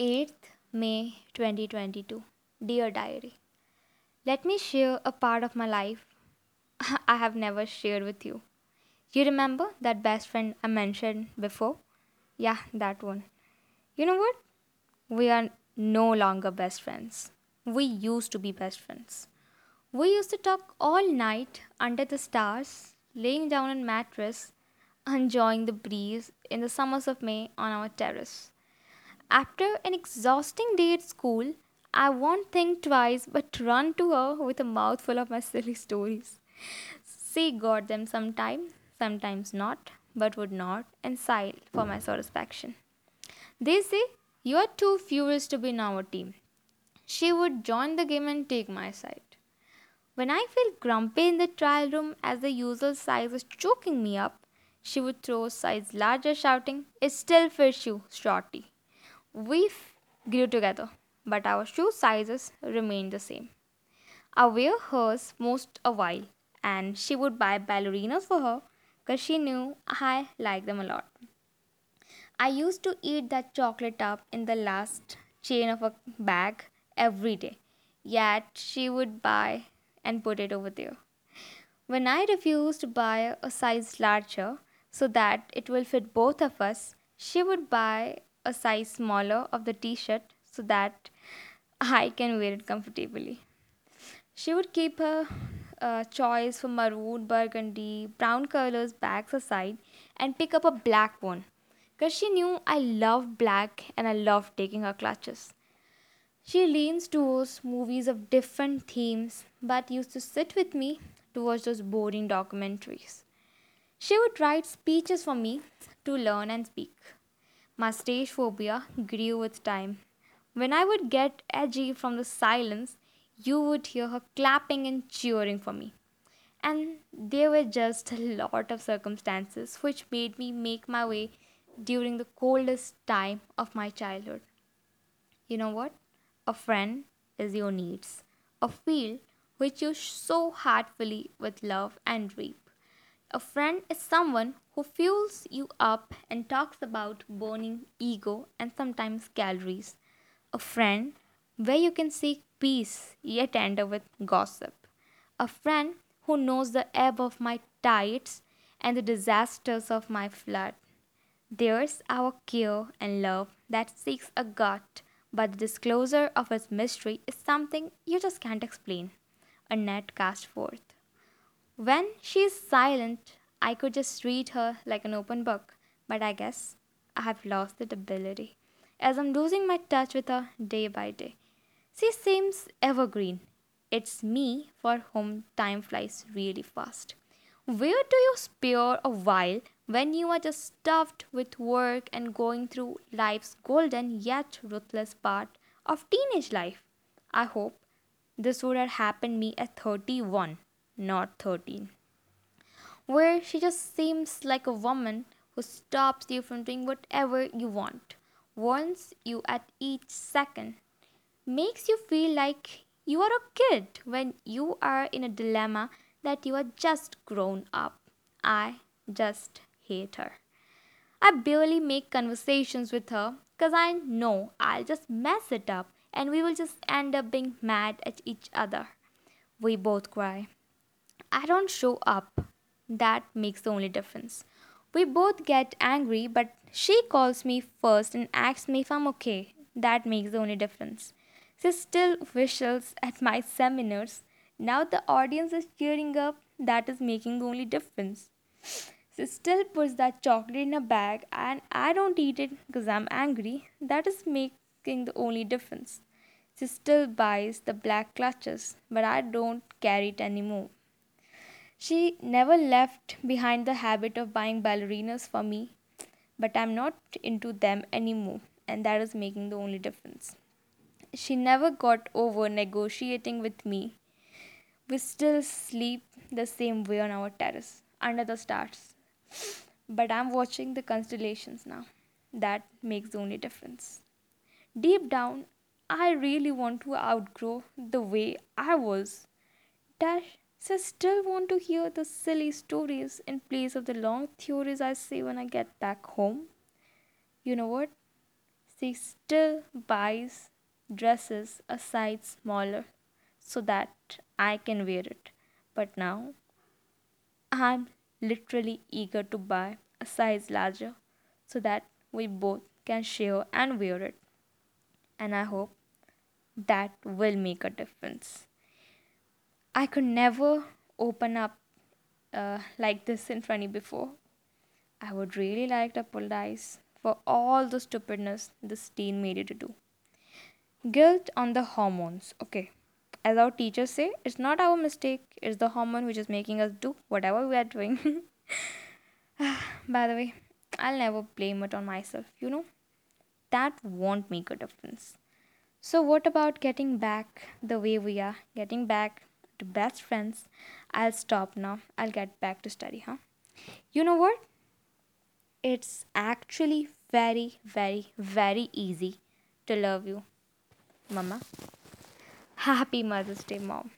8th May 2022. Dear Diary, let me share a part of my life I have never shared with you. You remember that best friend I mentioned before? Yeah, that one. You know what? We are no longer best friends. We used to be best friends. We used to talk all night under the stars, laying down on mattress, enjoying the breeze in the summers of May on our terrace. After an exhausting day at school, I won't think twice but run to her with a mouthful of my silly stories. She got them sometime, sometimes not, but would not, and sigh for my satisfaction. They say, You are too furious to be in our team. She would join the game and take my side. When I feel grumpy in the trial room as the usual size is choking me up, she would throw size larger, shouting, It still fits you, shorty. We grew together, but our shoe sizes remained the same. I wear hers most a while, and she would buy ballerinas for her because she knew I liked them a lot. I used to eat that chocolate up in the last chain of a bag every day, yet she would buy and put it over there. When I refused to buy a size larger so that it will fit both of us, she would buy a size smaller of the t shirt so that I can wear it comfortably. She would keep her uh, choice for maroon, burgundy, brown colors bags aside and pick up a black one because she knew I love black and I love taking her clutches. She leans towards movies of different themes but used to sit with me to watch those boring documentaries. She would write speeches for me to learn and speak. My stage phobia grew with time. When I would get edgy from the silence, you would hear her clapping and cheering for me. And there were just a lot of circumstances which made me make my way during the coldest time of my childhood. You know what? A friend is your needs, a field which you sow heartfully with love and reap. A friend is someone who fuels you up and talks about burning ego and sometimes calories. A friend where you can seek peace yet enter with gossip. A friend who knows the ebb of my tides and the disasters of my flood. There's our care and love that seeks a gut, but the disclosure of its mystery is something you just can't explain. A net cast forth. When she is silent, I could just read her like an open book, but I guess I have lost that ability as I'm losing my touch with her day by day. She seems evergreen. It's me for whom time flies really fast. Where do you spare a while when you are just stuffed with work and going through life's golden yet ruthless part of teenage life? I hope this would have happened me at 31, not 13 where she just seems like a woman who stops you from doing whatever you want, warns you at each second, makes you feel like you are a kid when you are in a dilemma that you are just grown up. I just hate her. I barely make conversations with her because I know I'll just mess it up and we will just end up being mad at each other. We both cry. I don't show up. That makes the only difference. We both get angry, but she calls me first and asks me if I'm okay. That makes the only difference. She still whistles at my seminars. Now the audience is cheering up. That is making the only difference. She still puts that chocolate in a bag and I don't eat it because I'm angry. That is making the only difference. She still buys the black clutches, but I don't carry it anymore. She never left behind the habit of buying ballerinas for me, but I'm not into them anymore, and that is making the only difference. She never got over negotiating with me. We still sleep the same way on our terrace under the stars, but I'm watching the constellations now. That makes the only difference. Deep down, I really want to outgrow the way I was. Dash, so I still want to hear the silly stories in place of the long theories I say when I get back home. You know what? she still buys dresses a size smaller so that I can wear it. But now I'm literally eager to buy a size larger so that we both can share and wear it. And I hope that will make a difference. I could never open up uh, like this in front of you before. I would really like to apologize for all the stupidness this teen made you to do. Guilt on the hormones. Okay. As our teachers say, it's not our mistake, it's the hormone which is making us do whatever we are doing. By the way, I'll never blame it on myself, you know? That won't make a difference. So, what about getting back the way we are? Getting back to best friends? I'll stop now. I'll get back to study, huh? You know what? It's actually very, very, very easy to love you, Mama. Happy Mother's Day, Mom.